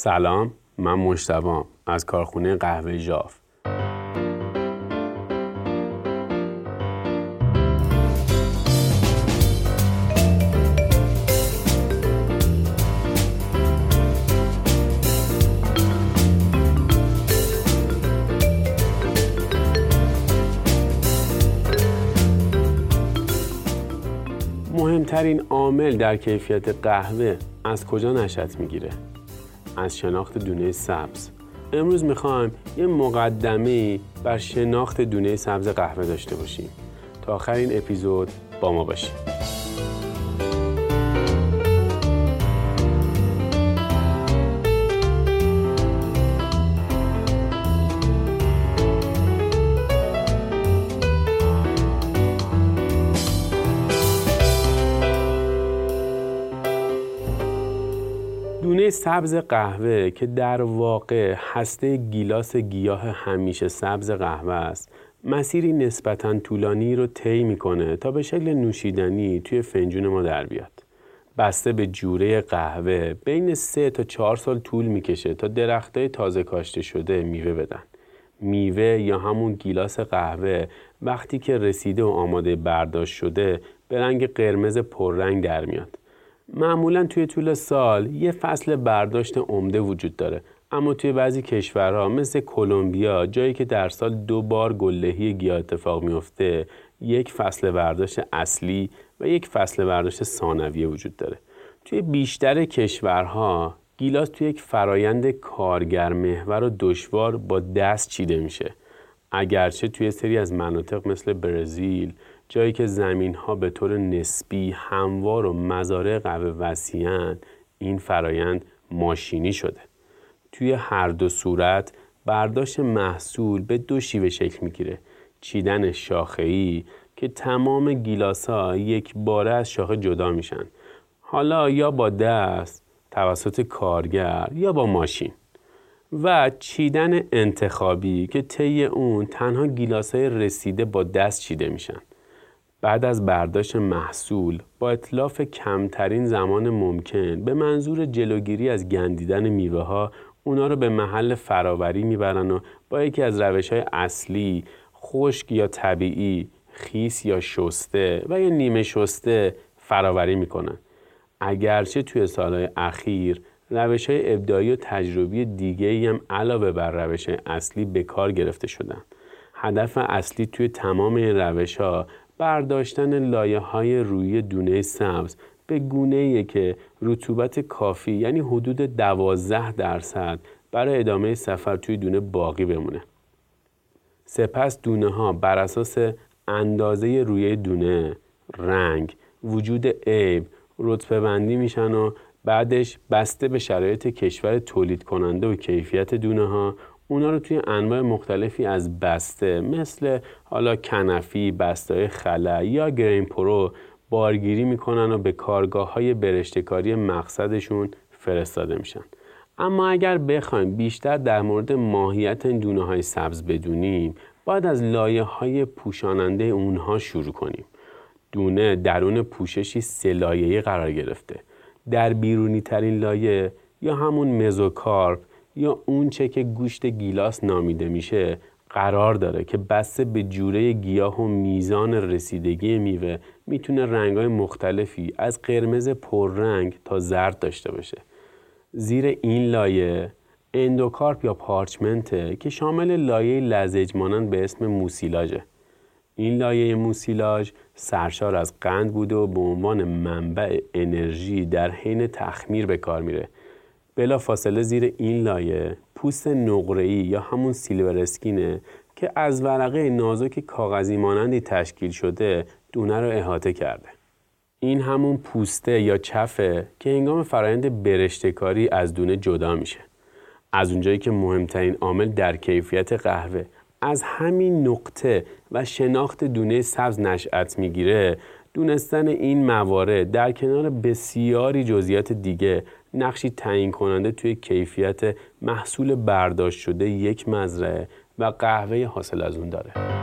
سلام من مشتبام از کارخونه قهوه ژاف. مهمترین عامل در کیفیت قهوه از کجا نشأت می‌گیره؟ از شناخت دونه سبز. امروز می‌خوایم یه مقدمه بر شناخت دونه سبز قهوه داشته باشیم. تا آخر این اپیزود با ما باشیم سبز قهوه که در واقع هسته گیلاس گیاه همیشه سبز قهوه است مسیری نسبتا طولانی رو طی می‌کنه تا به شکل نوشیدنی توی فنجون ما در بیاد. بسته به جوره قهوه بین سه تا چهار سال طول می‌کشه تا درختای تازه کاشته شده میوه بدن. میوه یا همون گیلاس قهوه وقتی که رسیده و آماده برداشت شده به رنگ قرمز پررنگ در میاد. معمولا توی طول سال یه فصل برداشت عمده وجود داره. اما توی بعضی کشورها مثل کلمبیا جایی که در سال دو بار گلهی گیاه اتفاق میفته یک فصل برداشت اصلی و یک فصل برداشت ثانویه وجود داره. توی بیشتر کشورها گیلاس توی یک فرایند کارگر محور و دشوار با دست چیده میشه. اگرچه توی سری از مناطق مثل برزیل جایی که زمین ها به طور نسبی هموار و مزارع قهوه وسیعن این فرایند ماشینی شده. توی هر دو صورت برداشت محصول به دو شیوه شکل می‌گیره. چیدن شاخه‌ای که تمام گیلاس ها یک باره از شاخه جدا میشن. حالا یا با دست توسط کارگر یا با ماشین. و چیدن انتخابی که طی اون تنها گیلاس های رسیده با دست چیده میشن. بعد از برداشت محصول با اطلاف کمترین زمان ممکن به منظور جلوگیری از گندیدن میوه ها اونا رو به محل فراوری می‌برن و با یکی از روش های اصلی خشک یا طبیعی خیس یا شسته و یا نیمه شسته فراوری می‌کنن. اگرچه توی سالهای اخیر روش های ابداعی و تجربی دیگه هم علاوه بر روش اصلی به کار گرفته شدن. هدف اصلی توی تمام این روش ها برداشتن لایه های روی دونه سبز به گونه که رطوبت کافی یعنی حدود دوازده درصد برای ادامه سفر توی دونه باقی بمونه. سپس دونه ها بر اساس اندازه روی دونه، رنگ، وجود عیب، رتبه بندی میشن و بعدش بسته به شرایط کشور تولید کننده و کیفیت دونه ها اونا رو توی انواع مختلفی از بسته مثل حالا کنفی، بسته خلا یا گرین پرو بارگیری می‌کنن و به کارگاه های برشتکاری مقصدشون فرستاده میشن. اما اگر بخوایم بیشتر در مورد ماهیت این دونه های سبز بدونیم باید از لایه های پوشاننده اونها شروع کنیم. دونه درون پوششی سه قرار گرفته. در بیرونی ترین لایه یا همون مزوکارپ یا اون چه که گوشت گیلاس نامیده میشه قرار داره که بسته به گونه گیاه و میزان رسیدگی میوه می‌تونه رنگهای مختلفی از قرمز پررنگ تا زرد داشته باشه. زیر این لایه اندوکارپ یا parchment ه که شامل لایه لزج مانند به اسم موسیلاژه. این لایه موسیلاژ سرشار از قند بوده و به عنوان منبع انرژی در حین تخمیر به کار میره. بلا فاصله زیر این لایه پوست نقره‌ای یا همون سیلور اسکینه که از ورقه نازک کاغذی مانندی تشکیل شده دونه رو احاطه کرده. این همون پوسته یا چفه که هنگام فرایند برشتکاری از دونه جدا میشه. از اونجایی که مهمترین عامل در کیفیت قهوه از همین نقطه و شناخت دونه سبز نشأت می‌گیره دونستن این موارد در کنار بسیاری جزئیات دیگه نقشی تعیین کننده توی کیفیت محصول برداشت شده یک مزرعه و قهوه حاصل از اون داره.